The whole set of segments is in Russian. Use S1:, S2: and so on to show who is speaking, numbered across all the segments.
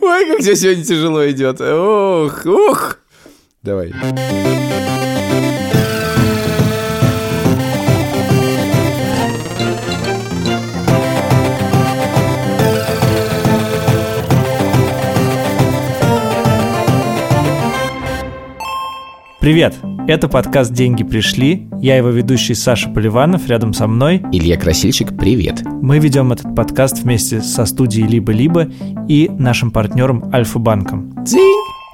S1: Ой, как тебе сегодня тяжело идет. Ух, ух. Давай.
S2: Привет! Это подкаст «Деньги пришли». Я его ведущий Саша Поливанов, рядом со мной.
S1: Илья Красильщик, привет.
S2: Мы ведем этот подкаст вместе со студией «Либо-либо» и нашим партнером Альфа-банком.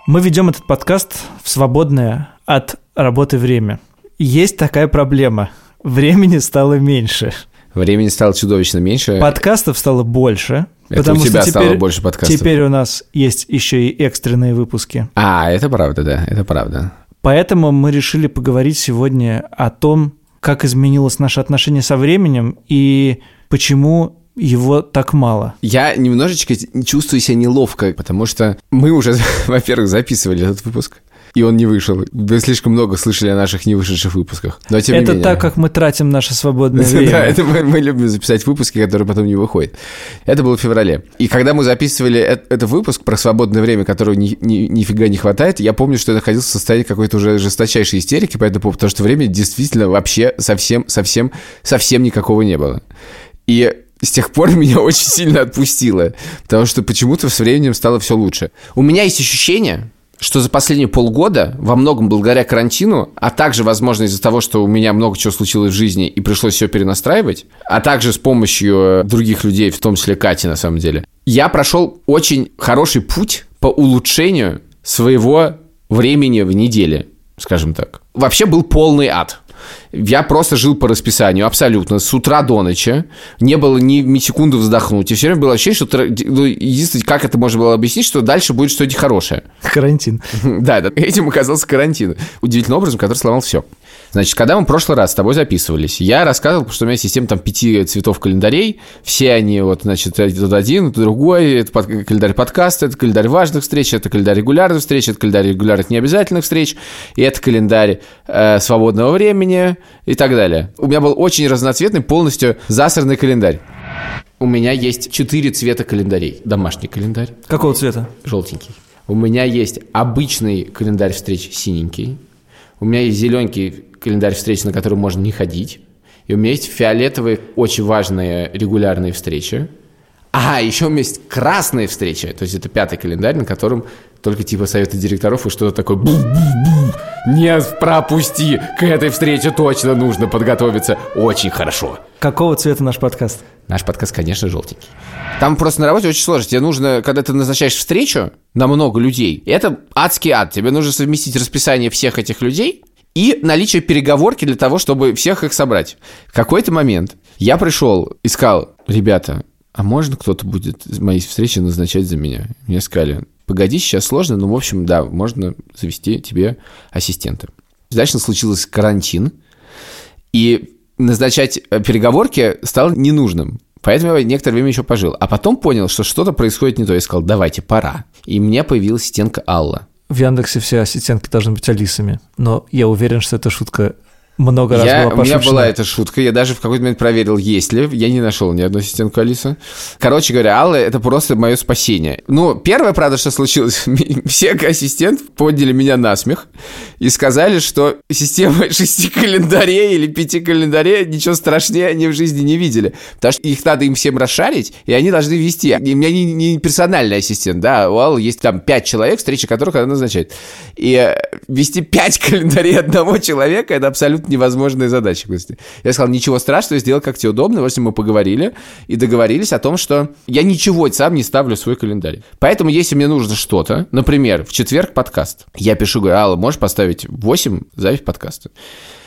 S2: Мы ведем этот подкаст в свободное от работы время. Есть такая проблема. Времени стало меньше.
S1: Времени стало чудовищно меньше.
S2: Подкастов стало больше.
S1: Это
S2: потому
S1: у тебя
S2: что
S1: стало
S2: теперь,
S1: больше подкастов.
S2: Теперь у нас есть еще и экстренные выпуски.
S1: А, это правда, да, это правда.
S2: Поэтому мы решили поговорить сегодня о том, как изменилось наше отношение со временем и почему его так мало.
S1: Я немножечко чувствую себя неловко, потому что мы уже, во-первых, записывали этот выпуск, и он не вышел. Вы слишком много слышали о наших не вышедших выпусках. Но тем не
S2: это
S1: менее.
S2: так, как мы тратим наше свободное время.
S1: Да, это мы, мы любим записать выпуски, которые потом не выходят. Это было в феврале. И когда мы записывали этот, этот выпуск про свободное время, которого ни, ни, нифига не хватает, я помню, что я находился в состоянии какой-то уже жесточайшей истерики по этому поводу, потому что времени действительно вообще совсем, совсем, совсем никакого не было. И с тех пор меня очень сильно отпустило, потому что почему-то с временем стало все лучше. У меня есть ощущение, что за последние полгода, во многом благодаря карантину, а также, возможно, из-за того, что у меня много чего случилось в жизни и пришлось все перенастраивать, а также с помощью других людей, в том числе Кати, на самом деле, я прошел очень хороший путь по улучшению своего времени в неделе, скажем так. Вообще был полный ад. Я просто жил по расписанию, абсолютно, с утра до ночи. Не было ни секунды вздохнуть. И все время было ощущение, что... Ну, единственное, как это можно было объяснить, что дальше будет что-нибудь хорошее.
S2: Карантин.
S1: Да, да, этим оказался карантин. Удивительным образом, который сломал все. Значит, когда мы в прошлый раз с тобой записывались, я рассказывал, что у меня система там пяти цветов календарей, все они вот, значит, тут один, тут другой, это под, календарь подкаста, это календарь важных встреч, это календарь регулярных встреч, это календарь регулярных необязательных встреч, и это календарь э, свободного времени и так далее. У меня был очень разноцветный, полностью засранный календарь. У меня есть четыре цвета календарей. Домашний календарь.
S2: Какого цвета?
S1: Желтенький. У меня есть обычный календарь встреч синенький. У меня есть зелененький календарь встреч, на который можно не ходить. И у меня есть фиолетовые, очень важные регулярные встречи. А, еще у меня есть красные встречи. То есть это пятый календарь, на котором только типа советы директоров и что-то такое Не пропусти, к этой встрече точно нужно подготовиться очень хорошо.
S2: Какого цвета наш подкаст?
S1: Наш подкаст, конечно, желтенький. Там просто на работе очень сложно. Тебе нужно, когда ты назначаешь встречу на много людей, это адский ад. Тебе нужно совместить расписание всех этих людей и наличие переговорки для того, чтобы всех их собрать. В какой-то момент я пришел и сказал, ребята, а можно кто-то будет мои встречи назначать за меня? Мне сказали, погоди, сейчас сложно, но, в общем, да, можно завести тебе ассистента. Дальше случился карантин, и назначать переговорки стало ненужным. Поэтому я некоторое время еще пожил. А потом понял, что что-то происходит не то. Я сказал, давайте, пора. И мне появилась ассистентка Алла.
S2: В Яндексе все ассистентки должны быть Алисами. Но я уверен, что эта шутка много раз
S1: я,
S2: была
S1: У меня была эта шутка, я даже в какой-то момент проверил, есть ли, я не нашел ни одну ассистентку Алисы. Короче говоря, Алла — это просто мое спасение. Ну, первое, правда, что случилось, все ассистент подняли меня на смех и сказали, что система шести календарей или пяти календарей ничего страшнее они в жизни не видели. Потому что их надо им всем расшарить, и они должны вести. И у меня не, не персональный ассистент, да, у Аллы есть там пять человек, встречи которых она назначает. И вести пять календарей одного человека — это абсолютно невозможная задача. Я сказал, ничего страшного, сделал как тебе удобно. В общем, мы поговорили и договорились о том, что я ничего сам не ставлю в свой календарь. Поэтому, если мне нужно что-то, например, в четверг подкаст, я пишу, говорю, Алла, можешь поставить 8 запись подкаста?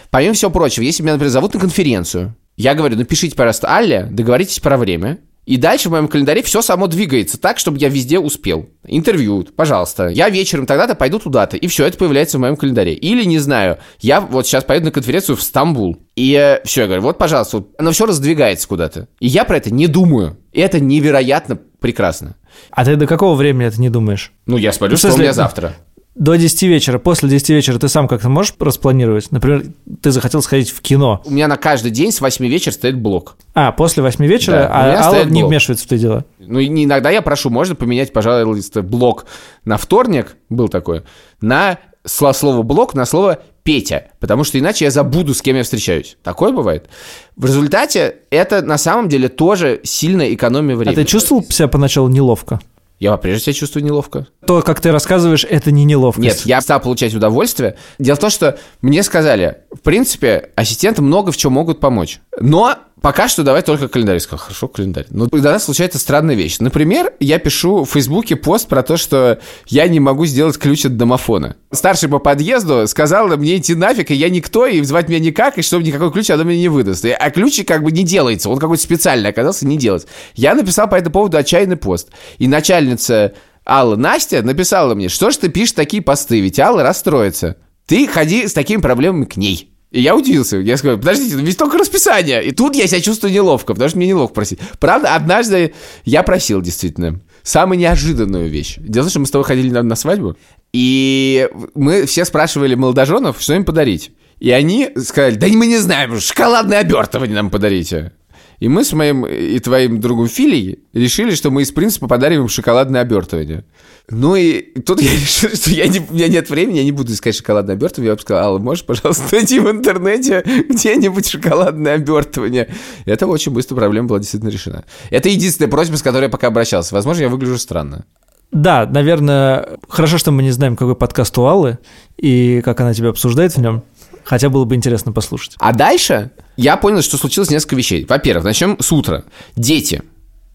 S1: Помимо всего прочего, если меня, например, зовут на конференцию, я говорю, напишите, пожалуйста, Алле, договоритесь про время, и дальше в моем календаре все само двигается так, чтобы я везде успел. Интервью, пожалуйста. Я вечером тогда-то пойду туда-то. И все это появляется в моем календаре. Или, не знаю, я вот сейчас поеду на конференцию в Стамбул. И э, все, я говорю, вот, пожалуйста, вот, оно все раздвигается куда-то. И я про это не думаю. И это невероятно прекрасно.
S2: А ты до какого времени это не думаешь?
S1: Ну, я смотрю,
S2: Ну,
S1: что у меня завтра.
S2: До 10 вечера, после 10 вечера ты сам как-то можешь распланировать? Например, ты захотел сходить в кино.
S1: У меня на каждый день с 8 вечера стоит блок.
S2: А, после 8 вечера,
S1: Да,
S2: а Алла не
S1: блок.
S2: вмешивается в твои дела.
S1: Ну, и иногда я прошу, можно поменять, пожалуйста, блок на вторник, был такой, на сло- слово блок на слово Петя, потому что иначе я забуду, с кем я встречаюсь. Такое бывает. В результате это на самом деле тоже сильная экономия
S2: А
S1: времени.
S2: ты чувствовал себя поначалу неловко?
S1: Я по-прежнему себя чувствую неловко.
S2: То, как ты рассказываешь, это не неловкость.
S1: Нет, я стал получать удовольствие. Дело в том, что мне сказали, в принципе, ассистенты много в чем могут помочь. Но пока что давай только календарь. Я сказал, хорошо, календарь. Но иногда случается странная вещь. Например, я пишу в Фейсбуке пост про то, что я не могу сделать ключ от домофона. Старший по подъезду сказал мне идти нафиг, и я никто, и звать меня никак, и чтобы никакой ключ она мне не выдаст. А ключик как бы не делается, он какой-то специальный оказался, не делается. Я написал по этому поводу отчаянный пост. И начальница Алла Настя написала мне, что ж ты пишешь такие посты, ведь Алла расстроится. Ты ходи с такими проблемами к ней. И я удивился. Я сказал, подождите, ну ведь только расписание. И тут я себя чувствую неловко, потому что мне неловко просить. Правда, однажды я просил действительно самую неожиданную вещь. Дело в том, что мы с тобой ходили на, на свадьбу, и мы все спрашивали молодоженов, что им подарить. И они сказали, да мы не знаем, шоколадное обертывание нам подарите. И мы с моим и твоим другом Филей решили, что мы из принципа подарим им шоколадное обертывание. Ну и тут я решил, что я не, у меня нет времени, я не буду искать шоколадное обертывание. Я бы сказал, Алла, можешь, пожалуйста, найти в интернете где-нибудь шоколадное обертывание? И это очень быстро проблема была действительно решена. Это единственная просьба, с которой я пока обращался. Возможно, я выгляжу странно.
S2: Да, наверное, хорошо, что мы не знаем, какой подкаст у Аллы и как она тебя обсуждает в нем. Хотя было бы интересно послушать.
S1: А дальше я понял, что случилось несколько вещей. Во-первых, начнем с утра. Дети.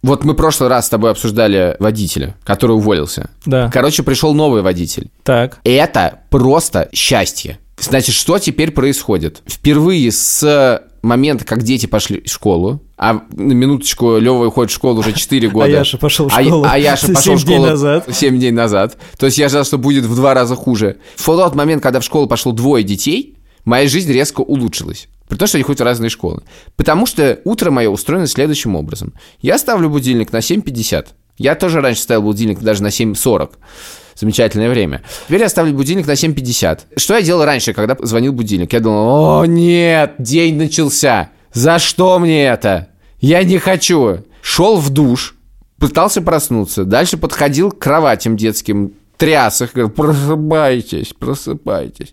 S1: Вот мы в прошлый раз с тобой обсуждали водителя, который уволился.
S2: Да.
S1: Короче, пришел новый водитель.
S2: Так.
S1: Это просто счастье. Значит, что теперь происходит? Впервые с момента, как дети пошли в школу, а на минуточку Лева уходит в школу уже 4 года.
S2: А Яша пошел в
S1: А-
S2: школу
S1: А, Яша пошел
S2: семь
S1: в школу
S2: дней назад.
S1: 7 дней назад. То есть я ждал, что будет в два раза хуже. В тот момент, когда в школу пошло двое детей, моя жизнь резко улучшилась. При том, что они ходят в разные школы. Потому что утро мое устроено следующим образом. Я ставлю будильник на 7.50. Я тоже раньше ставил будильник даже на 7.40. Замечательное время. Теперь я ставлю будильник на 7.50. Что я делал раньше, когда звонил будильник? Я думал, о нет, день начался. За что мне это? Я не хочу. Шел в душ, пытался проснуться. Дальше подходил к кроватям детским, тряс их, говорил, просыпайтесь, просыпайтесь.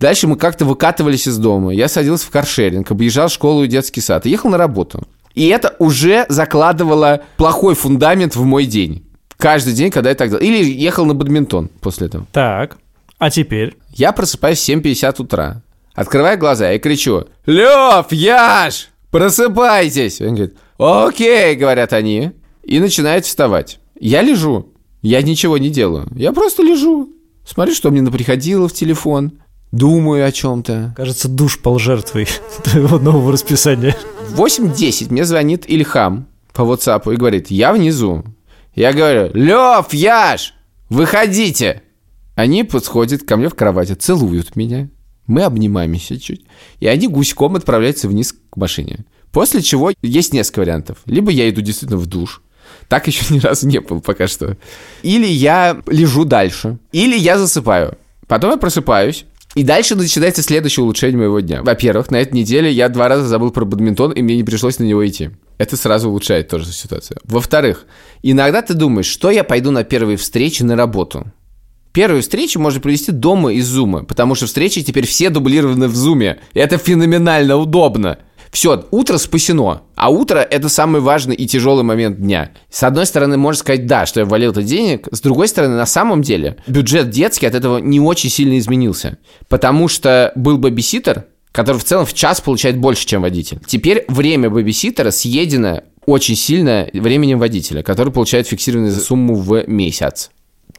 S1: Дальше мы как-то выкатывались из дома. Я садился в каршеринг, объезжал школу и детский сад. И ехал на работу. И это уже закладывало плохой фундамент в мой день. Каждый день, когда я так делал. Или ехал на бадминтон после этого.
S2: Так. А теперь?
S1: Я просыпаюсь в 7.50 утра. Открываю глаза и кричу, Лев, Яш, просыпайтесь. Он говорит, окей, говорят они. И начинают вставать. Я лежу. Я ничего не делаю. Я просто лежу. Смотрю, что мне наприходило в телефон. Думаю о чем-то.
S2: Кажется, душ пал жертвой твоего нового расписания.
S1: В 8.10 мне звонит Ильхам по WhatsApp и говорит, я внизу. Я говорю, Лев, Яш, выходите. Они подходят ко мне в кровати, целуют меня. Мы обнимаемся чуть. И они гуськом отправляются вниз к машине. После чего есть несколько вариантов. Либо я иду действительно в душ. Так еще ни разу не было пока что. Или я лежу дальше. Или я засыпаю. Потом я просыпаюсь. И дальше начинается следующее улучшение моего дня. Во-первых, на этой неделе я два раза забыл про бадминтон, и мне не пришлось на него идти. Это сразу улучшает тоже ситуацию. Во-вторых, иногда ты думаешь, что я пойду на первые встречи на работу. Первую встречу можно провести дома из зума, потому что встречи теперь все дублированы в зуме. Это феноменально удобно. Все, утро спасено. А утро – это самый важный и тяжелый момент дня. С одной стороны, можно сказать, да, что я ввалил это денег. С другой стороны, на самом деле, бюджет детский от этого не очень сильно изменился. Потому что был бэбиситер, который в целом в час получает больше, чем водитель. Теперь время бэбиситера съедено очень сильно временем водителя, который получает фиксированную сумму в месяц.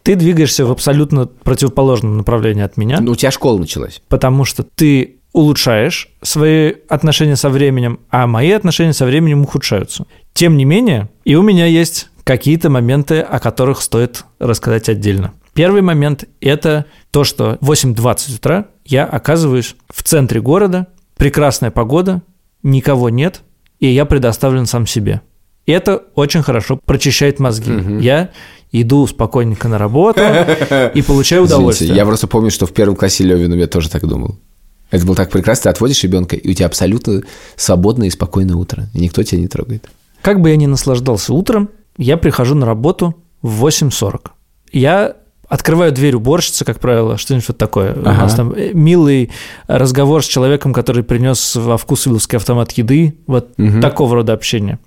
S2: Ты двигаешься в абсолютно противоположном направлении от меня,
S1: Ну, у тебя школа началась.
S2: потому что ты улучшаешь свои отношения со временем, а мои отношения со временем ухудшаются. Тем не менее, и у меня есть какие-то моменты, о которых стоит рассказать отдельно. Первый момент – это то, что в 8.20 утра я оказываюсь в центре города, прекрасная погода, никого нет, и я предоставлен сам себе. Это очень хорошо прочищает мозги. Я иду спокойненько на работу и получаю удовольствие.
S1: Извините, я просто помню, что в первом классе Левину я тоже так думал. Это было так прекрасно. Ты отводишь ребенка, и у тебя абсолютно свободное и спокойное утро. И никто тебя не трогает.
S2: Как бы я ни наслаждался утром, я прихожу на работу в 8.40. Я открываю дверь уборщицы, как правило, что-нибудь вот такое. Ага. У нас там э, милый разговор с человеком, который принес во вкусвилловский автомат еды, вот угу. такого рода общение.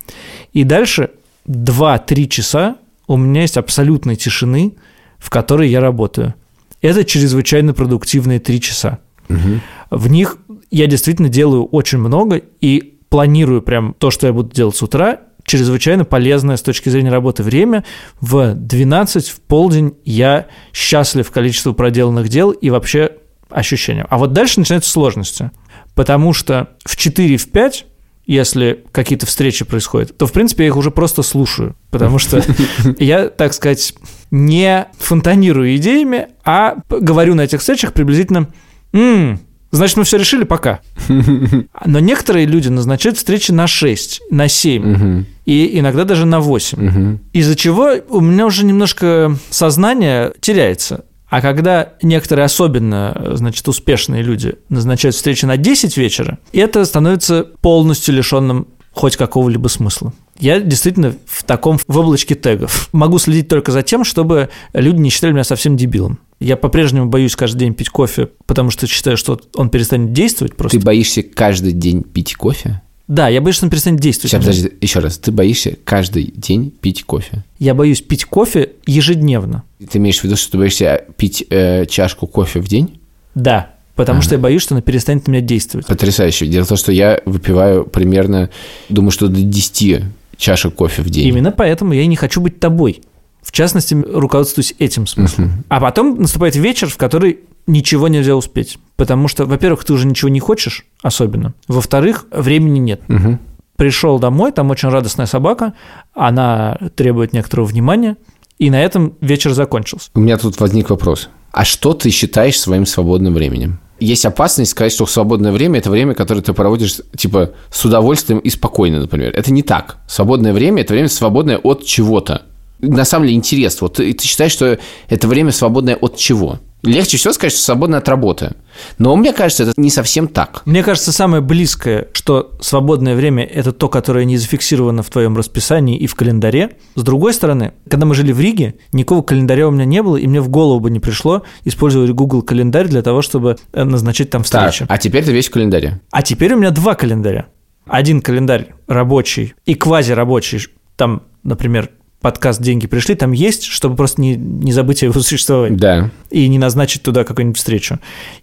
S2: И дальше 2-3 часа у меня есть абсолютной тишины, в которой я работаю. Это чрезвычайно продуктивные 3 часа. Угу. В них я действительно делаю очень много и планирую прям то, что я буду делать с утра, чрезвычайно полезное с точки зрения работы время. В 12, в полдень я счастлив количеству проделанных дел и вообще ощущения. А вот дальше начинаются сложности, потому что в 4, в 5 если какие-то встречи происходят, то, в принципе, я их уже просто слушаю, потому что я, так сказать, не фонтанирую идеями, а говорю на этих встречах приблизительно «М, Значит, мы все решили, пока. Но некоторые люди назначают встречи на 6, на 7 угу. и иногда даже на 8. Угу. Из-за чего у меня уже немножко сознание теряется. А когда некоторые особенно, значит, успешные люди назначают встречи на 10 вечера, это становится полностью лишенным хоть какого-либо смысла. Я действительно в таком в облачке тегов. Могу следить только за тем, чтобы люди не считали меня совсем дебилом. Я по-прежнему боюсь каждый день пить кофе, потому что считаю, что он перестанет действовать просто.
S1: Ты боишься каждый день пить кофе?
S2: Да, я боюсь, что он перестанет действовать.
S1: Сейчас, подожди, еще раз. Ты боишься каждый день пить кофе?
S2: Я боюсь пить кофе ежедневно.
S1: Ты имеешь в виду, что ты боишься пить э, чашку кофе в день?
S2: Да, потому ага. что я боюсь, что она перестанет на меня действовать.
S1: Потрясающе. Дело в том, что я выпиваю примерно, думаю, что до 10 чашек кофе в день.
S2: Именно поэтому я и не хочу быть тобой. В частности, руководствуюсь этим смыслом. Uh-huh. А потом наступает вечер, в который ничего нельзя успеть. Потому что, во-первых, ты уже ничего не хочешь особенно. Во-вторых, времени нет. Uh-huh. Пришел домой, там очень радостная собака, она требует некоторого внимания, и на этом вечер закончился.
S1: У меня тут возник вопрос. А что ты считаешь своим свободным временем? Есть опасность сказать, что свободное время – это время, которое ты проводишь, типа, с удовольствием и спокойно, например. Это не так. Свободное время – это время свободное от чего-то на самом деле интерес. Вот ты, считаешь, что это время свободное от чего? Легче всего сказать, что свободное от работы. Но мне кажется, это не совсем так.
S2: Мне кажется, самое близкое, что свободное время – это то, которое не зафиксировано в твоем расписании и в календаре. С другой стороны, когда мы жили в Риге, никакого календаря у меня не было, и мне в голову бы не пришло использовать Google календарь для того, чтобы э, назначить там встречи.
S1: Так, а теперь ты весь в календаре.
S2: А теперь у меня два календаря. Один календарь рабочий и квазирабочий, там, например, подкаст «Деньги пришли», там есть, чтобы просто не, не забыть о его существовании.
S1: Да.
S2: И не назначить туда какую-нибудь встречу.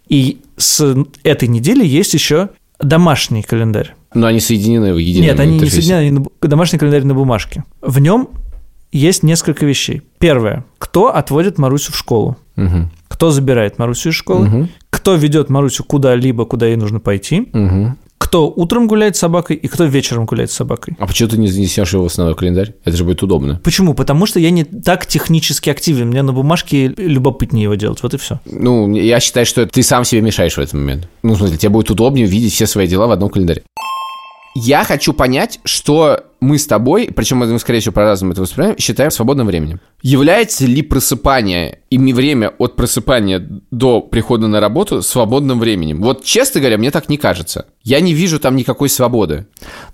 S2: И с этой недели есть еще домашний календарь.
S1: Но они соединены в едином
S2: Нет, они интерфейсе. не соединены. Домашний календарь на бумажке. В нем есть несколько вещей. Первое. Кто отводит Марусю в школу? Угу. Кто забирает Марусю из школы? Угу. Кто ведет Марусю куда-либо, куда ей нужно пойти? Угу кто утром гуляет с собакой и кто вечером гуляет с собакой.
S1: А почему ты не занесешь его в основной календарь? Это же будет удобно.
S2: Почему? Потому что я не так технически активен. Мне на бумажке любопытнее его делать. Вот и все.
S1: Ну, я считаю, что ты сам себе мешаешь в этот момент. Ну, в смысле, тебе будет удобнее видеть все свои дела в одном календаре. Я хочу понять, что мы с тобой, причем мы, скорее всего, по-разному это воспринимаем, считаем свободным временем. Является ли просыпание и время от просыпания до прихода на работу свободным временем? Вот, честно говоря, мне так не кажется. Я не вижу там никакой свободы.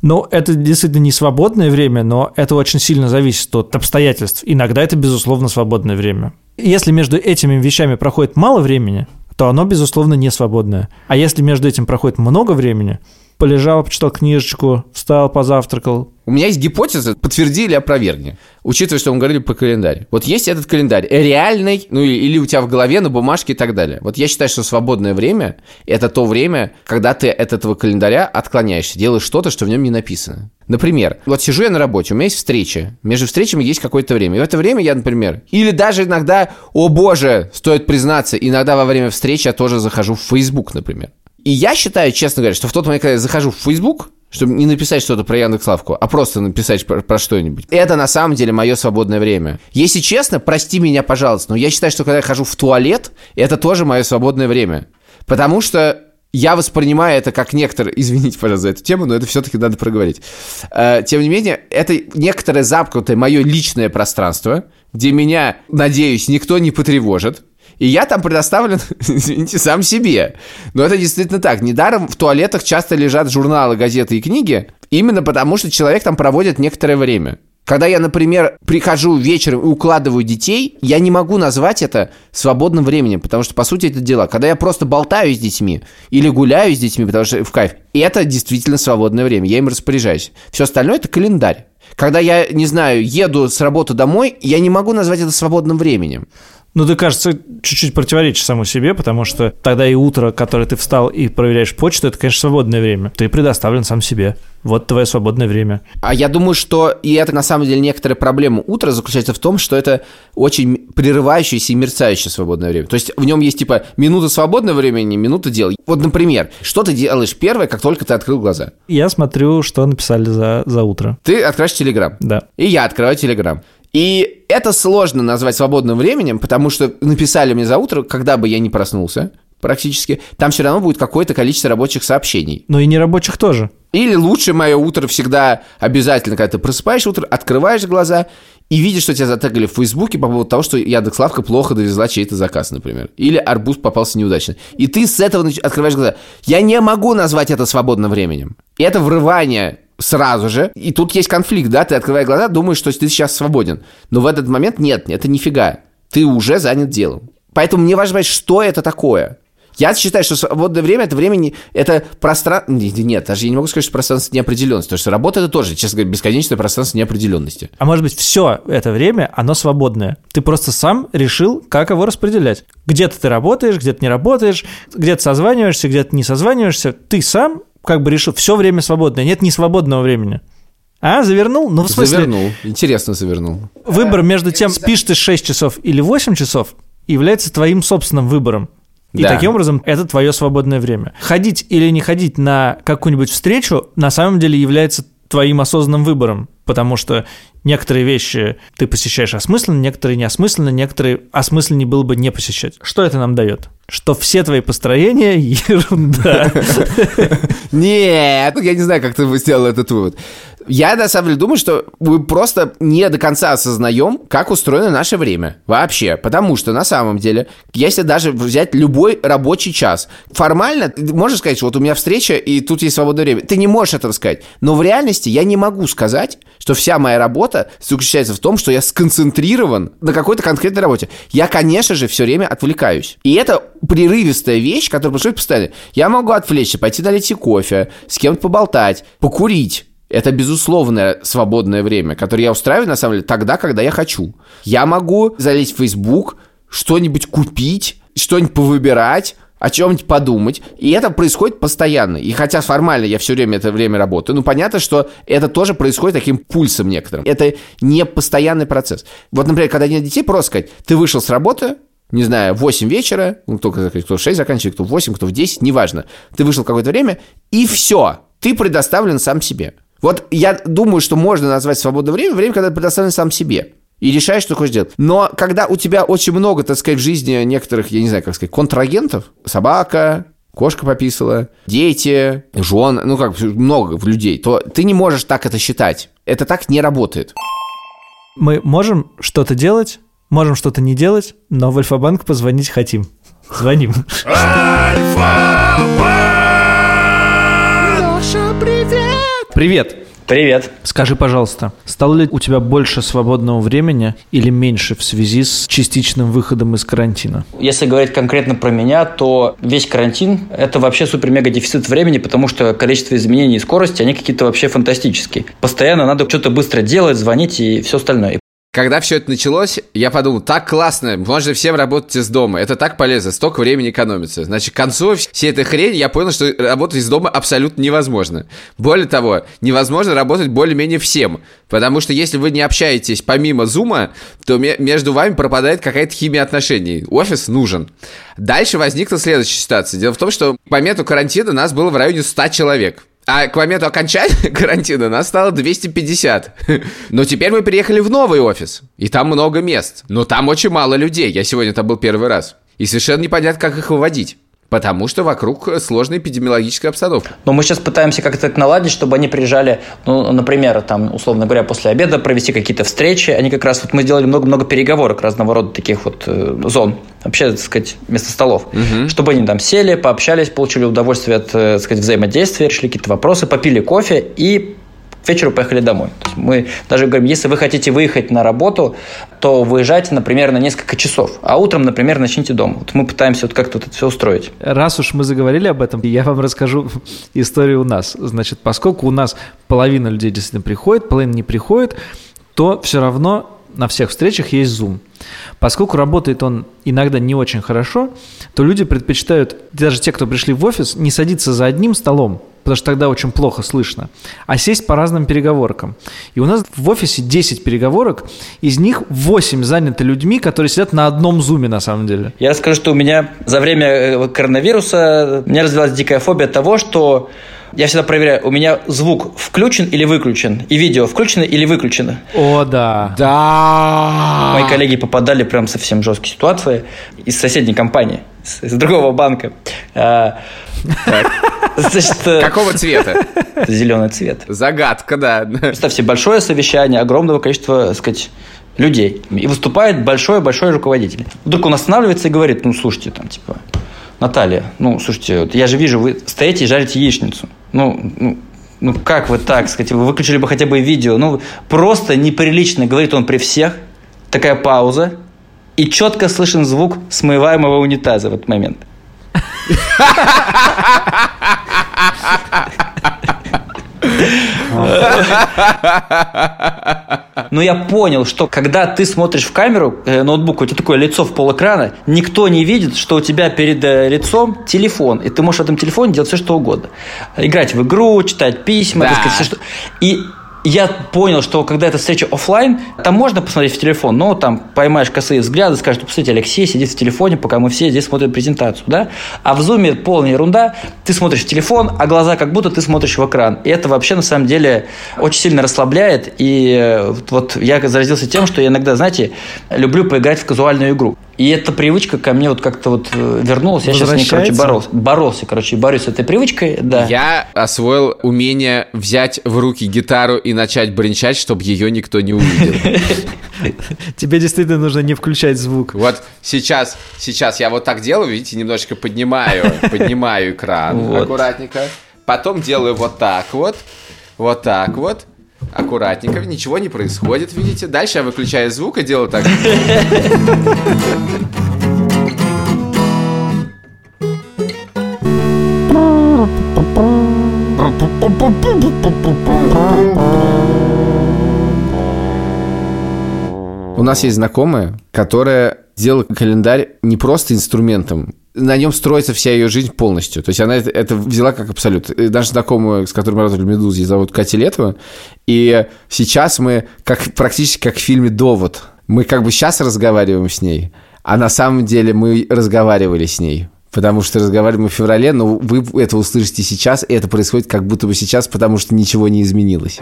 S2: Ну, это действительно не свободное время, но это очень сильно зависит от обстоятельств. Иногда это, безусловно, свободное время. Если между этими вещами проходит мало времени, то оно, безусловно, не свободное. А если между этим проходит много времени, полежал, почитал книжечку, встал, позавтракал.
S1: У меня есть гипотеза, подтверди или опровергни, учитывая, что мы говорили по календарю. Вот есть этот календарь, реальный, ну или у тебя в голове, на бумажке и так далее. Вот я считаю, что свободное время – это то время, когда ты от этого календаря отклоняешься, делаешь что-то, что в нем не написано. Например, вот сижу я на работе, у меня есть встреча, между встречами есть какое-то время. И в это время я, например, или даже иногда, о боже, стоит признаться, иногда во время встречи я тоже захожу в Facebook, например. И я считаю, честно говоря, что в тот момент, когда я захожу в Facebook, чтобы не написать что-то про Яндекс.Лавку, а просто написать про, про что-нибудь. Это на самом деле мое свободное время. Если честно, прости меня, пожалуйста, но я считаю, что когда я хожу в туалет, это тоже мое свободное время. Потому что Я воспринимаю это как некоторые, извините, пожалуйста, за эту тему, но это все-таки надо проговорить. Э, тем не менее, это некоторое замкнутое мое личное пространство, где меня, надеюсь, никто не потревожит, и я там предоставлен, извините, сам себе. Но это действительно так. Недаром в туалетах часто лежат журналы, газеты и книги, именно потому что человек там проводит некоторое время. Когда я, например, прихожу вечером и укладываю детей, я не могу назвать это свободным временем, потому что, по сути, это дела. Когда я просто болтаю с детьми или гуляю с детьми, потому что в кайф, это действительно свободное время, я им распоряжаюсь. Все остальное – это календарь. Когда я, не знаю, еду с работы домой, я не могу назвать это свободным временем.
S2: Ну, ты, кажется, чуть-чуть противоречишь саму себе, потому что тогда и утро, которое ты встал и проверяешь почту, это, конечно, свободное время. Ты предоставлен сам себе. Вот твое свободное время.
S1: А я думаю, что и это на самом деле некоторая проблема утра заключается в том, что это очень прерывающееся и мерцающее свободное время. То есть в нем есть типа минута свободного времени, минута дел. Вот, например, что ты делаешь первое, как только ты открыл глаза?
S2: Я смотрю, что написали за, за утро.
S1: Ты открываешь Телеграм.
S2: Да.
S1: И я открываю Телеграм. И это сложно назвать свободным временем, потому что написали мне за утро, когда бы я не проснулся, практически, там все равно будет какое-то количество рабочих сообщений.
S2: Но и не рабочих тоже.
S1: Или лучше мое утро всегда обязательно, когда ты просыпаешь утро, открываешь глаза и видишь, что тебя затегали в Фейсбуке по поводу того, что Яндекс.Лавка плохо довезла чей-то заказ, например. Или арбуз попался неудачно. И ты с этого открываешь глаза. Я не могу назвать это свободным временем. И это врывание сразу же. И тут есть конфликт, да, ты открываешь глаза, думаешь, что ты сейчас свободен. Но в этот момент нет, это нифига. Ты уже занят делом. Поэтому мне важно понять, что это такое. Я считаю, что свободное время это времени, это пространство... Нет, даже я не могу сказать, что пространство неопределенности, потому что работа это тоже, честно говоря, бесконечное пространство неопределенности.
S2: А может быть, все это время, оно свободное. Ты просто сам решил, как его распределять. Где-то ты работаешь, где-то не работаешь, где-то созваниваешься, где-то не созваниваешься. Ты сам как бы решил, все время свободное, нет не свободного времени. А, завернул? Ну, в смысле...
S1: Завернул, интересно завернул.
S2: Выбор между тем, спишь ты 6 часов или 8 часов, является твоим собственным выбором. И да. таким образом это твое свободное время. Ходить или не ходить на какую-нибудь встречу на самом деле является твоим осознанным выбором, потому что некоторые вещи ты посещаешь осмысленно, некоторые неосмысленно, некоторые осмысленнее было бы не посещать. Что это нам дает? Что все твои построения ерунда.
S1: Нет, я не знаю, как ты сделал этот вывод. Я на самом деле думаю, что мы просто не до конца осознаем, как устроено наше время вообще. Потому что на самом деле, если даже взять любой рабочий час, формально можешь сказать, вот у меня встреча, и тут есть свободное время. Ты не можешь этого сказать. Но в реальности я не могу сказать, что вся моя работа заключается в том, что я сконцентрирован на какой-то конкретной работе. Я, конечно же, все время отвлекаюсь. И это прерывистая вещь, которая происходит постоянно. Я могу отвлечься, пойти налить кофе, с кем-то поболтать, покурить это безусловное свободное время, которое я устраиваю, на самом деле, тогда, когда я хочу. Я могу залезть в Facebook, что-нибудь купить, что-нибудь повыбирать, о чем-нибудь подумать. И это происходит постоянно. И хотя формально я все время это время работаю, ну понятно, что это тоже происходит таким пульсом некоторым. Это не постоянный процесс. Вот, например, когда нет детей, просто сказать, ты вышел с работы, не знаю, 8 вечера, ну, только кто 6 заканчивает, кто 8, кто в 10, неважно. Ты вышел какое-то время, и все. Ты предоставлен сам себе. Вот я думаю, что можно назвать свободное время время, когда ты предоставлен сам себе и решаешь, что хочешь делать. Но когда у тебя очень много, так сказать, в жизни некоторых, я не знаю, как сказать, контрагентов, собака, кошка пописала, дети, жен, ну как, много людей, то ты не можешь так это считать. Это так не работает.
S2: Мы можем что-то делать, можем что-то не делать, но в Альфа-банк позвонить хотим. Звоним. Альфа-банк! Привет.
S3: Привет.
S2: Скажи, пожалуйста, стало ли у тебя больше свободного времени или меньше в связи с частичным выходом из карантина?
S3: Если говорить конкретно про меня, то весь карантин – это вообще супер-мега дефицит времени, потому что количество изменений и скорости, они какие-то вообще фантастические. Постоянно надо что-то быстро делать, звонить и все остальное.
S1: Когда все это началось, я подумал, так классно, можно всем работать из дома. Это так полезно, столько времени экономится. Значит, к концу всей этой хрени я понял, что работать из дома абсолютно невозможно. Более того, невозможно работать более-менее всем. Потому что если вы не общаетесь помимо зума, то между вами пропадает какая-то химия отношений. Офис нужен. Дальше возникла следующая ситуация. Дело в том, что к моменту карантина нас было в районе 100 человек. А к моменту окончания карантина нас стало 250. Но теперь мы переехали в новый офис. И там много мест. Но там очень мало людей. Я сегодня там был первый раз. И совершенно непонятно, как их выводить. Потому что вокруг сложная эпидемиологическая обстановка.
S3: Но мы сейчас пытаемся как-то это наладить, чтобы они приезжали, ну, например, там, условно говоря, после обеда провести какие-то встречи. Они как раз, вот мы сделали много-много переговорок разного рода таких вот э, зон, вообще, так сказать, вместо столов. Угу. Чтобы они там сели, пообщались, получили удовольствие от, э, так сказать, взаимодействия, решили какие-то вопросы, попили кофе и вечеру поехали домой. То есть мы даже говорим, если вы хотите выехать на работу, то выезжайте, например, на несколько часов, а утром, например, начните дома. Вот мы пытаемся вот как-то вот это все устроить.
S2: Раз уж мы заговорили об этом, я вам расскажу историю у нас. Значит, поскольку у нас половина людей действительно приходит, половина не приходит, то все равно на всех встречах есть Zoom. Поскольку работает он иногда не очень хорошо, то люди предпочитают, даже те, кто пришли в офис, не садиться за одним столом, потому что тогда очень плохо слышно, а сесть по разным переговоркам. И у нас в офисе 10 переговорок, из них 8 заняты людьми, которые сидят на одном зуме на самом деле.
S3: Я расскажу, что у меня за время э, коронавируса у меня развилась дикая фобия того, что я всегда проверяю, у меня звук включен или выключен, и видео включено или выключено.
S2: О, да.
S1: Да.
S3: Мои коллеги попадали прям совсем жесткие ситуации из соседней компании, из другого банка. А,
S1: Значит, э, Какого цвета?
S3: Зеленый цвет.
S1: Загадка, да.
S3: Представьте, большое совещание огромного количества, так сказать, людей. И выступает большой-большой руководитель. Вдруг он останавливается и говорит, ну, слушайте, там, типа, Наталья, ну, слушайте, вот я же вижу, вы стоите и жарите яичницу. Ну, ну, ну как вы так, сказать, вы выключили бы хотя бы видео. Ну, просто неприлично, говорит он при всех. Такая пауза. И четко слышен звук смываемого унитаза в этот момент. Но я понял, что когда ты смотришь в камеру э, ноутбука, у тебя такое лицо в полэкрана, никто не видит, что у тебя перед э, лицом телефон, и ты можешь в этом телефоне делать все, что угодно. Играть в игру, читать письма, да. так сказать, все, что... И я понял, что когда эта встреча офлайн, там можно посмотреть в телефон, но там поймаешь косые взгляды, скажешь, посмотрите, Алексей сидит в телефоне, пока мы все здесь смотрим презентацию, да? А в зуме полная ерунда, ты смотришь в телефон, а глаза как будто ты смотришь в экран. И это вообще на самом деле очень сильно расслабляет. И э, вот я заразился тем, что я иногда, знаете, люблю поиграть в казуальную игру. И эта привычка ко мне вот как-то вот э, вернулась. Я сейчас с ней, короче, боролся. Боролся, короче, борюсь с этой привычкой, да.
S1: Я освоил умение взять в руки гитару и начать бренчать, чтобы ее никто не увидел.
S2: Тебе действительно нужно не включать звук.
S1: Вот сейчас, сейчас я вот так делаю, видите, немножечко поднимаю, поднимаю экран аккуратненько. Потом делаю вот так вот, вот так вот аккуратненько, ничего не происходит, видите? Дальше я выключаю звук и делаю так. У нас есть знакомая, которая делала календарь не просто инструментом, на нем строится вся ее жизнь полностью. То есть она это, это взяла как абсолют. И наша знакомая, с которой мы работали в «Медузе», зовут Катя Летова. И сейчас мы как, практически как в фильме «Довод». Мы как бы сейчас разговариваем с ней, а на самом деле мы разговаривали с ней. Потому что разговаривали мы в феврале, но вы это услышите сейчас, и это происходит как будто бы сейчас, потому что ничего не изменилось.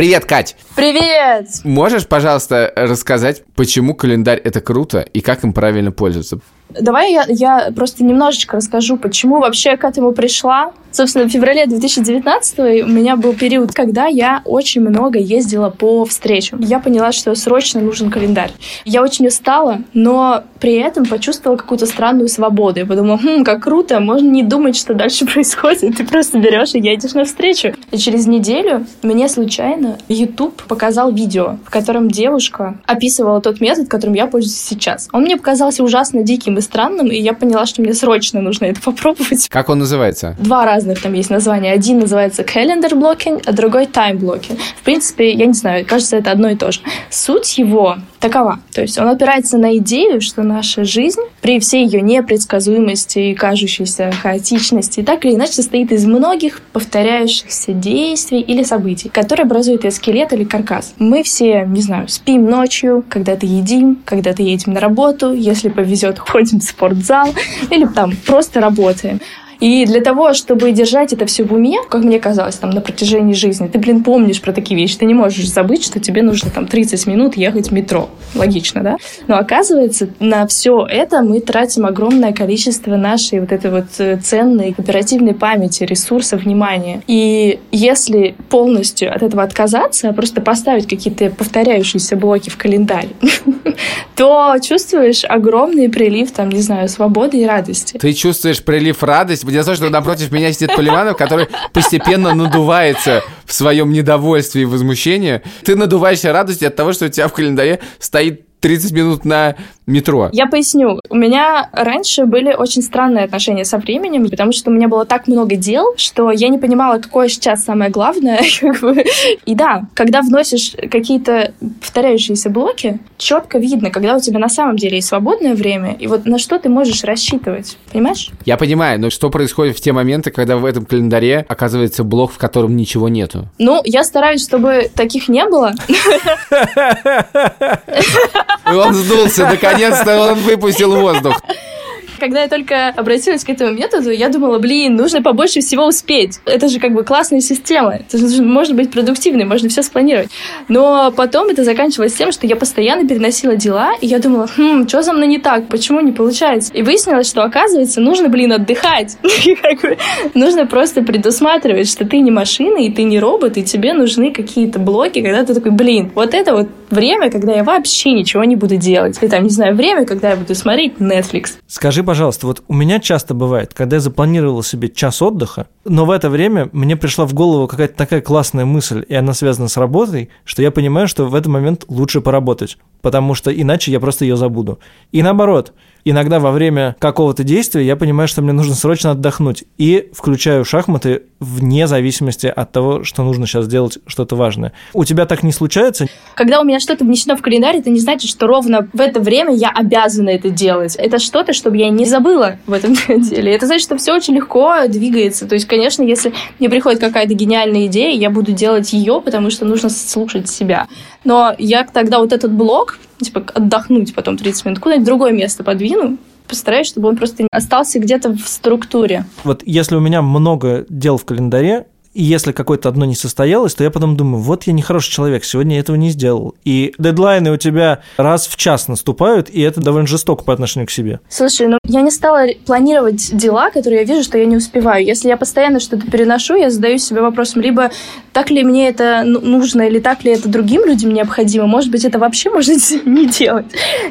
S1: Привет, Кать!
S4: Привет!
S1: Можешь, пожалуйста, рассказать, почему календарь это круто и как им правильно пользоваться?
S4: Давай я, я просто немножечко расскажу, почему вообще к этому пришла. Собственно, в феврале 2019 у меня был период, когда я очень много ездила по встречам. Я поняла, что срочно нужен календарь. Я очень устала, но при этом почувствовала какую-то странную свободу. Я подумала, хм, как круто, можно не думать, что дальше происходит. Ты просто берешь и едешь на встречу. И через неделю мне случайно YouTube показал видео, в котором девушка описывала тот метод, которым я пользуюсь сейчас. Он мне показался ужасно диким и странным, и я поняла, что мне срочно нужно это попробовать.
S1: Как он называется?
S4: Два разных там есть названия. Один называется calendar blocking, а другой time blocking. В принципе, я не знаю, кажется, это одно и то же. Суть его такова. То есть он опирается на идею, что наша жизнь при всей ее непредсказуемости и кажущейся хаотичности так или иначе состоит из многих повторяющихся действий или событий, которые образуют ее скелет или каркас. Мы все, не знаю, спим ночью, когда-то едим, когда-то едем на работу, если повезет, ходим в спортзал или там просто работаем. И для того, чтобы держать это все в уме, как мне казалось, там, на протяжении жизни, ты, блин, помнишь про такие вещи, ты не можешь забыть, что тебе нужно там 30 минут ехать в метро. Логично, да? Но оказывается, на все это мы тратим огромное количество нашей вот этой вот э, ценной оперативной памяти, ресурсов, внимания. И если полностью от этого отказаться, а просто поставить какие-то повторяющиеся блоки в календарь, то чувствуешь огромный прилив, там, не знаю, свободы и радости.
S1: Ты чувствуешь прилив радости. В том, что напротив меня сидит Поливанов, который постепенно надувается в своем недовольстве и возмущении. Ты надуваешься радостью от того, что у тебя в календаре стоит 30 минут на метро.
S4: Я поясню. У меня раньше были очень странные отношения со временем, потому что у меня было так много дел, что я не понимала, какое сейчас самое главное. И да, когда вносишь какие-то повторяющиеся блоки, четко видно, когда у тебя на самом деле есть свободное время, и вот на что ты можешь рассчитывать. Понимаешь?
S1: Я понимаю, но что происходит в те моменты, когда в этом календаре оказывается блок, в котором ничего нету?
S4: Ну, я стараюсь, чтобы таких не было.
S1: И он сдулся, наконец-то он выпустил воздух.
S4: Когда я только обратилась к этому методу, я думала, блин, нужно побольше всего успеть. Это же как бы классная система. Это же можно быть продуктивной, можно все спланировать. Но потом это заканчивалось тем, что я постоянно переносила дела, и я думала, хм, что за мной не так, почему не получается? И выяснилось, что, оказывается, нужно, блин, отдыхать. Нужно просто предусматривать, что ты не машина, и ты не робот, и тебе нужны какие-то блоки, когда ты такой, блин, вот это вот время, когда я вообще ничего не буду делать. И там, не знаю, время, когда я буду смотреть Netflix.
S2: Скажи, пожалуйста, вот у меня часто бывает, когда я запланировал себе час отдыха, но в это время мне пришла в голову какая-то такая классная мысль, и она связана с работой, что я понимаю, что в этот момент лучше поработать, потому что иначе я просто ее забуду. И наоборот, иногда во время какого-то действия я понимаю, что мне нужно срочно отдохнуть, и включаю шахматы вне зависимости от того, что нужно сейчас сделать что-то важное. У тебя так не случается?
S4: Когда у меня что-то внесено в календарь, это не значит, что ровно в это время я обязана это делать. Это что-то, чтобы я не забыла в этом деле. Это значит, что все очень легко двигается. То есть, конечно, если мне приходит какая-то гениальная идея, я буду делать ее, потому что нужно слушать себя. Но я тогда вот этот блок, типа отдохнуть потом 30 минут, куда-нибудь другое место подвину, постараюсь, чтобы он просто остался где-то в структуре.
S2: Вот если у меня много дел в календаре, и если какое-то одно не состоялось, то я потом думаю, вот я нехороший человек, сегодня я этого не сделал. И дедлайны у тебя раз в час наступают, и это довольно жестоко по отношению к себе.
S4: Слушай, ну я не стала планировать дела, которые я вижу, что я не успеваю. Если я постоянно что-то переношу, я задаю себе вопросом, либо так ли мне это нужно, или так ли это другим людям необходимо. Может быть, это вообще можно не делать.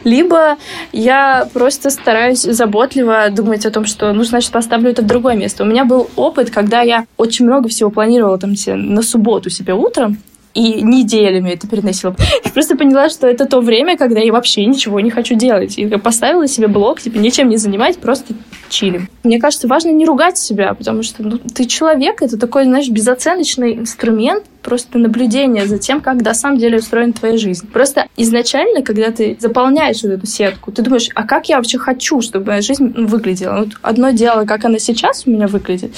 S4: Либо я просто стараюсь заботливо думать о том, что, ну, значит, поставлю это в другое место. У меня был опыт, когда я очень много всего планировала там на субботу себе утром, и неделями это переносила. Я просто поняла, что это то время, когда я вообще ничего не хочу делать. И я поставила себе блок, типа, ничем не занимать, просто чилим. Мне кажется, важно не ругать себя, потому что ну, ты человек, это такой, знаешь, безоценочный инструмент, просто наблюдение за тем, как на самом деле устроена твоя жизнь. Просто изначально, когда ты заполняешь вот эту сетку, ты думаешь, а как я вообще хочу, чтобы моя жизнь выглядела? Вот одно дело, как она сейчас у меня выглядит,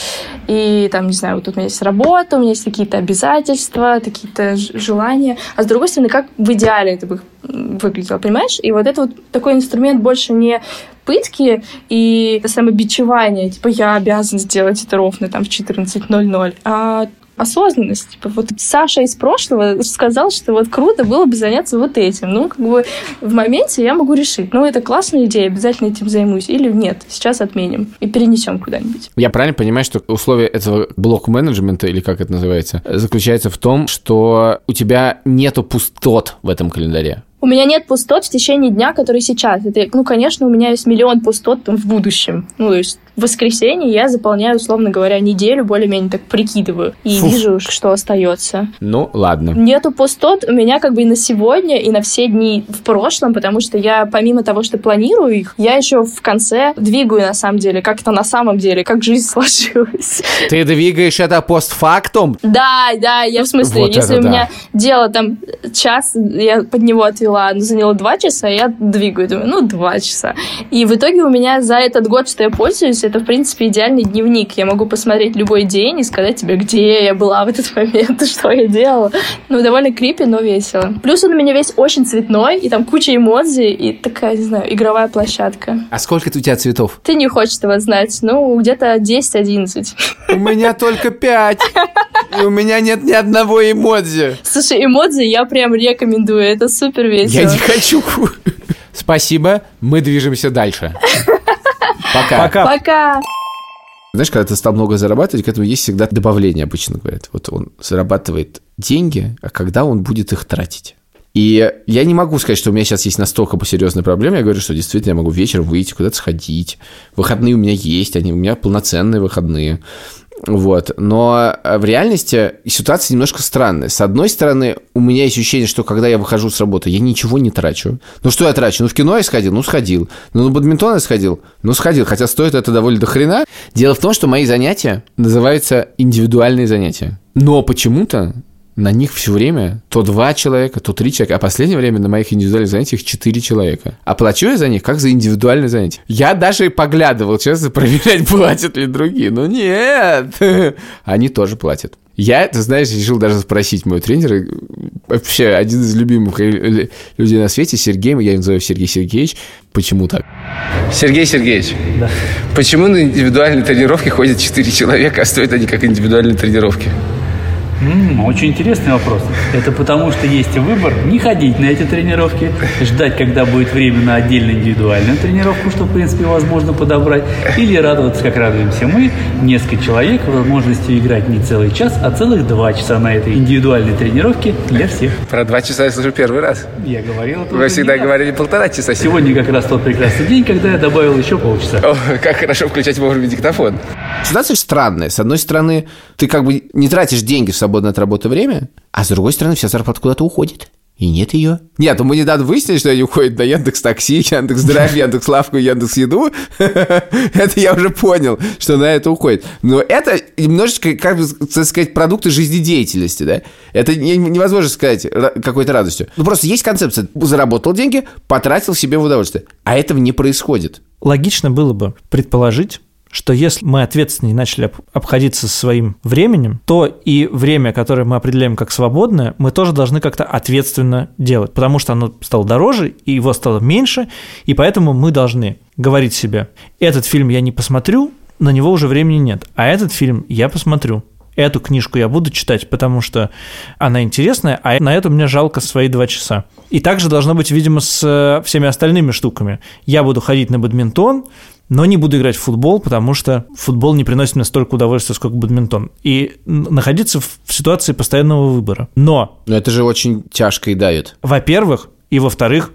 S4: и там, не знаю, вот тут у меня есть работа, у меня есть какие-то обязательства, какие-то желания, а с другой стороны, как в идеале это бы выглядело, понимаешь? И вот это вот такой инструмент больше не пытки и самобичевание, типа я обязан сделать это ровно там в 14.00, а осознанность. Типа, вот Саша из прошлого сказал, что вот круто было бы заняться вот этим. Ну, как бы в моменте я могу решить, ну, это классная идея, обязательно этим займусь, или нет, сейчас отменим и перенесем куда-нибудь.
S1: Я правильно понимаю, что условие этого блок-менеджмента, или как это называется, заключается в том, что у тебя нету пустот в этом календаре?
S4: У меня нет пустот в течение дня, который сейчас. Это, ну, конечно, у меня есть миллион пустот там, в будущем. Ну, то есть в воскресенье я заполняю, условно говоря, неделю, более-менее так прикидываю. И Фух. вижу, что остается.
S1: Ну, ладно.
S4: Нету пустот у меня как бы и на сегодня, и на все дни в прошлом, потому что я, помимо того, что планирую их, я еще в конце двигаю, на самом деле, как это на самом деле, как жизнь сложилась.
S1: Ты двигаешь это постфактум?
S4: Да, да, я в смысле, вот если у меня дело там час, я под него отвела дела, ну, заняло два часа, я двигаю, думаю, ну, два часа. И в итоге у меня за этот год, что я пользуюсь, это, в принципе, идеальный дневник. Я могу посмотреть любой день и сказать тебе, где я была в этот момент, что я делала. Ну, довольно крипи, но весело. Плюс он у меня весь очень цветной, и там куча эмодзи, и такая, не знаю, игровая площадка.
S1: А сколько у тебя цветов?
S4: Ты не хочешь этого знать. Ну, где-то 10-11.
S1: У меня только 5. И у меня нет ни одного эмодзи.
S4: Слушай, эмодзи я прям рекомендую. Это супер весело.
S1: Я не хочу. Спасибо, мы движемся дальше. Пока.
S2: Пока.
S4: Пока.
S1: Знаешь, когда ты стал много зарабатывать, к этому есть всегда добавление, обычно говорят. Вот он зарабатывает деньги, а когда он будет их тратить? И я не могу сказать, что у меня сейчас есть настолько серьезная проблема. Я говорю, что действительно я могу вечером выйти, куда-то сходить. Выходные у меня есть, они у меня полноценные выходные. Вот. Но э, в реальности ситуация немножко странная. С одной стороны, у меня есть ощущение, что когда я выхожу с работы, я ничего не трачу. Ну что я трачу? Ну в кино я сходил? Ну сходил. Ну на бадминтон я сходил? Ну сходил. Хотя стоит это довольно до хрена. Дело в том, что мои занятия называются индивидуальные занятия. Но почему-то на них все время то два человека, то три человека, а в последнее время на моих индивидуальных занятиях четыре человека. А плачу я за них как за индивидуальные занятия. Я даже поглядывал, честно, проверять, платят ли другие. Но нет, они тоже платят. Я, ты знаешь, решил даже спросить моего тренера, вообще один из любимых людей на свете, Сергей, я его называю Сергей Сергеевич, почему так? Сергей Сергеевич, да. почему на индивидуальные тренировки ходят четыре человека, а стоят они как индивидуальные тренировки?
S5: М-м, очень интересный вопрос. Это потому, что есть выбор не ходить на эти тренировки, ждать, когда будет время на отдельную индивидуальную тренировку, что, в принципе, возможно подобрать, или радоваться, как радуемся мы, несколько человек, возможностью играть не целый час, а целых два часа на этой индивидуальной тренировке для всех.
S1: Про два часа я слышу первый раз.
S5: Я говорил это
S1: Вы всегда говорили полтора часа.
S5: Сегодня как раз тот прекрасный день, когда я добавил еще полчаса.
S1: О, как хорошо включать вовремя диктофон. Ситуация странная. С одной стороны, ты как бы не тратишь деньги в свободное от работы время, а с другой стороны вся зарплата куда-то уходит. И нет ее. Нет, ну мы недавно выяснили, что они уходят на Яндекс Такси, Яндекс Драйв, Яндекс Лавку, Яндекс Еду. это я уже понял, что на это уходит. Но это немножечко, как бы так сказать, продукты жизнедеятельности, да? Это невозможно сказать какой-то радостью. Ну просто есть концепция. Заработал деньги, потратил себе в удовольствие. А этого не происходит.
S2: Логично было бы предположить, что если мы ответственнее начали обходиться своим временем, то и время, которое мы определяем как свободное, мы тоже должны как-то ответственно делать, потому что оно стало дороже, и его стало меньше, и поэтому мы должны говорить себе, этот фильм я не посмотрю, на него уже времени нет, а этот фильм я посмотрю. Эту книжку я буду читать, потому что она интересная, а на это мне жалко свои два часа. И также должно быть, видимо, с э, всеми остальными штуками. Я буду ходить на бадминтон, но не буду играть в футбол, потому что футбол не приносит мне столько удовольствия, сколько бадминтон. И находиться в ситуации постоянного выбора. Но...
S1: Но это же очень тяжко и давит.
S2: Во-первых, и во-вторых,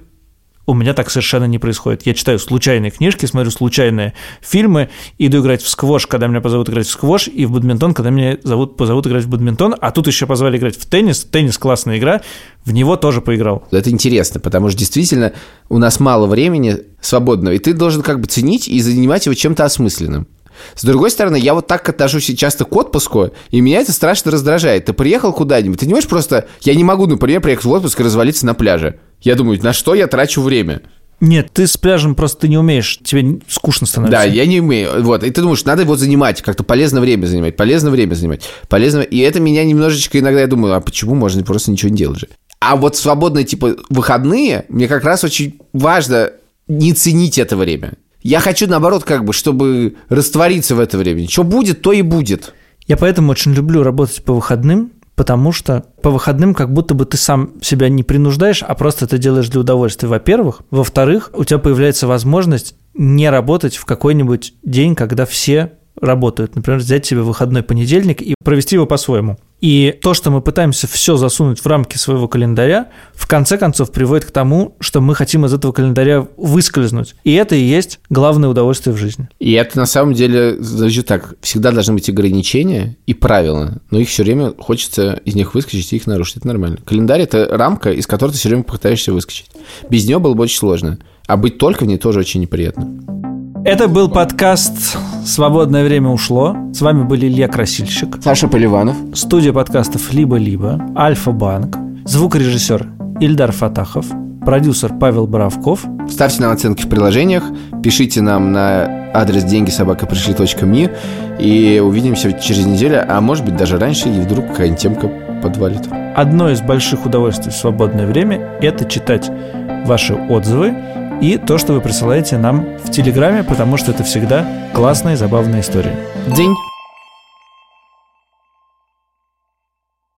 S2: у меня так совершенно не происходит. Я читаю случайные книжки, смотрю случайные фильмы, иду играть в сквош, когда меня позовут играть в сквош, и в бадминтон, когда меня зовут, позовут играть в бадминтон, а тут еще позвали играть в теннис. Теннис классная игра, в него тоже поиграл.
S1: Это интересно, потому что действительно у нас мало времени свободного, и ты должен как бы ценить и занимать его чем-то осмысленным. С другой стороны, я вот так отношусь часто к отпуску, и меня это страшно раздражает. Ты приехал куда-нибудь, ты не можешь просто... Я не могу, например, приехать в отпуск и развалиться на пляже. Я думаю, на что я трачу время?
S2: Нет, ты с пляжем просто ты не умеешь, тебе скучно становится.
S1: Да, я не умею. Вот, и ты думаешь, надо его занимать, как-то полезно время занимать, полезно время занимать, полезно... И это меня немножечко иногда, я думаю, а почему можно просто ничего не делать же? А вот свободные, типа, выходные, мне как раз очень важно не ценить это время. Я хочу, наоборот, как бы, чтобы раствориться в это время. Что будет, то и будет.
S2: Я поэтому очень люблю работать по выходным, потому что по выходным как будто бы ты сам себя не принуждаешь, а просто это делаешь для удовольствия, во-первых. Во-вторых, у тебя появляется возможность не работать в какой-нибудь день, когда все работают. Например, взять себе выходной понедельник и провести его по-своему. И то, что мы пытаемся все засунуть в рамки своего календаря, в конце концов приводит к тому, что мы хотим из этого календаря выскользнуть. И это и есть главное удовольствие в жизни.
S1: И это на самом деле, значит так, всегда должны быть ограничения и правила, но их все время хочется из них выскочить и их нарушить. Это нормально. Календарь – это рамка, из которой ты все время пытаешься выскочить. Без нее было бы очень сложно. А быть только в ней тоже очень неприятно.
S2: Это был подкаст «Свободное время ушло». С вами были Илья Красильщик,
S1: Саша Поливанов,
S2: студия подкастов «Либо-либо», Альфа-Банк, звукорежиссер Ильдар Фатахов, продюсер Павел Боровков.
S1: Ставьте нам оценки в приложениях, пишите нам на адрес деньги собака пришли.ми и увидимся через неделю, а может быть даже раньше, и вдруг какая-нибудь темка подвалит.
S2: Одно из больших удовольствий в свободное время – это читать ваши отзывы и то, что вы присылаете нам в Телеграме, потому что это всегда классная и забавная история.
S1: День!